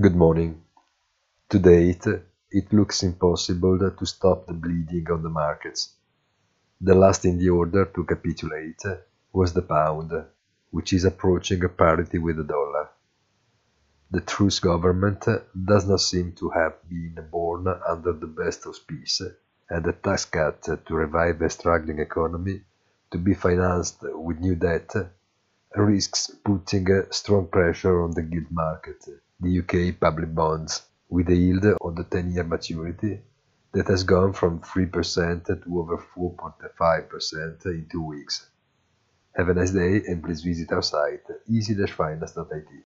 Good morning. To date, it looks impossible to stop the bleeding on the markets. The last in the order to capitulate was the pound, which is approaching parity with the dollar. The Truss government does not seem to have been born under the best auspice, and the tax cut to revive a struggling economy to be financed with new debt risks putting strong pressure on the gilt market, the UK public bonds, with a yield on the 10-year maturity that has gone from 3% to over 4.5% in two weeks. Have a nice day and please visit our site easy-finance.it.